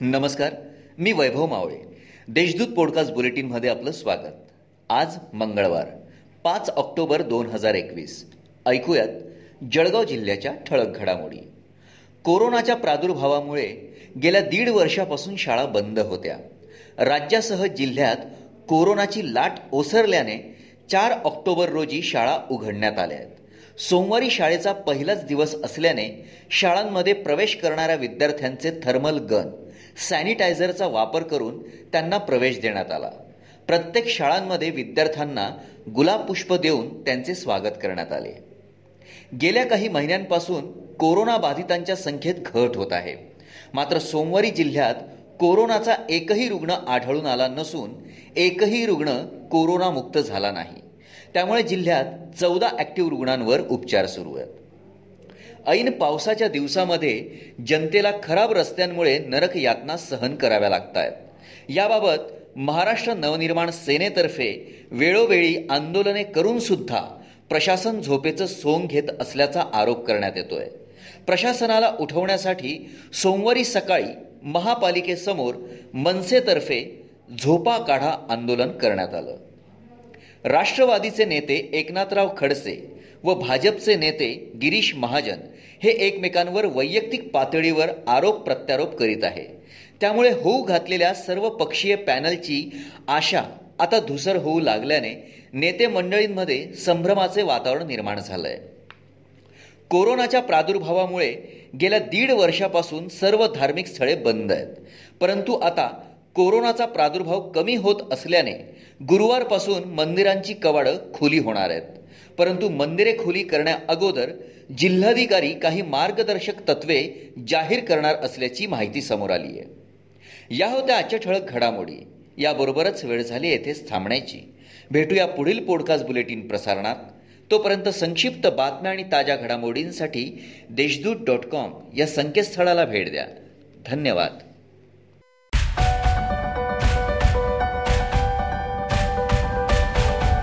नमस्कार मी वैभव मावळे. देशदूत पॉडकास्ट बुलेटिनमध्ये आपलं स्वागत. आज मंगळवार पाच ऑक्टोबर दोन हजार एकवीस. ऐकूयात जळगाव जिल्ह्याच्या ठळक घडामोडी. कोरोनाच्या प्रादुर्भावामुळे गेल्या दीड वर्षापासून शाळा बंद होत्या. राज्यासह जिल्ह्यात कोरोनाची लाट ओसरल्याने चार ऑक्टोबर रोजी शाळा उघडण्यात आल्या आहेत. सोमवारी शाळेचा पहिलाच दिवस असल्याने शाळांमध्ये प्रवेश करणाऱ्या विद्यार्थ्यांचे थर्मल गन सॅनिटायझरचा वापर करून त्यांना प्रवेश देण्यात आला. प्रत्येक शाळांमध्ये विद्यार्थ्यांना गुलाब पुष्प देऊन त्यांचे स्वागत करण्यात आले. गेल्या काही महिन्यांपासून कोरोना बाधितांच्या संख्येत घट होत आहे. मात्र सोमवारी जिल्ह्यात कोरोनाचा एकही रुग्ण आढळून आला नसून एकही रुग्ण कोरोनामुक्त झाला नाही. त्यामुळे जिल्ह्यात चौदा ॲक्टिव्ह रुग्णांवर उपचार सुरू आहेत. ऐन पावसाच्या दिवसामध्ये जनतेला खराब रस्त्यांमुळे नरक यातना सहन कराव्या लागत आहेत याबाबत महाराष्ट्र नवनिर्माण सेनेतर्फे वेळोवेळी आंदोलने करून सुद्धा प्रशासन झोपेचं सोंग घेत असल्याचा आरोप करण्यात येतोय. प्रशासनाला उठवण्यासाठी सोमवारी सकाळी महापालिकेसमोर मनसेतर्फे झोपा काढा आंदोलन करण्यात आलं. राष्ट्रवादीचे नेते एकनाथराव खडसे व भाजपचे नेते गिरीश महाजन हे एकमेकांवर वैयक्तिक पातळीवर आरोप प्रत्यारोप करीत आहे. त्यामुळे होऊ घातलेल्या सर्व पक्षीय पॅनलची आशा आता धुसर होऊ लागल्याने नेते मंडळींमध्ये संभ्रमाचे वातावरण निर्माण झालं आहे कोरोनाच्या प्रादुर्भावामुळे गेल्या दीड वर्षापासून सर्व धार्मिक स्थळे बंद आहेत. परंतु आता कोरोनाचा प्रादुर्भाव कमी होत असल्याने गुरुवारपासून मंदिरांची कवाडं खुली होणार आहेत. परंतु मंदिरे खुली करण्याअगोदर जिल्हाधिकारी काही मार्गदर्शक तत्वे जाहीर करणार असल्याची माहिती समोर आली आहे. या होत्या आजच्या ठळक घडामोडी. याबरोबरच वेळ झाली येथेच थांबण्याची. भेटूया पुढील पॉडकास्ट बुलेटिन प्रसारणात. तोपर्यंत संक्षिप्त बातम्या आणि ताज्या घडामोडींसाठी देशदूत डॉट कॉम या संकेतस्थळाला भेट द्या. धन्यवाद.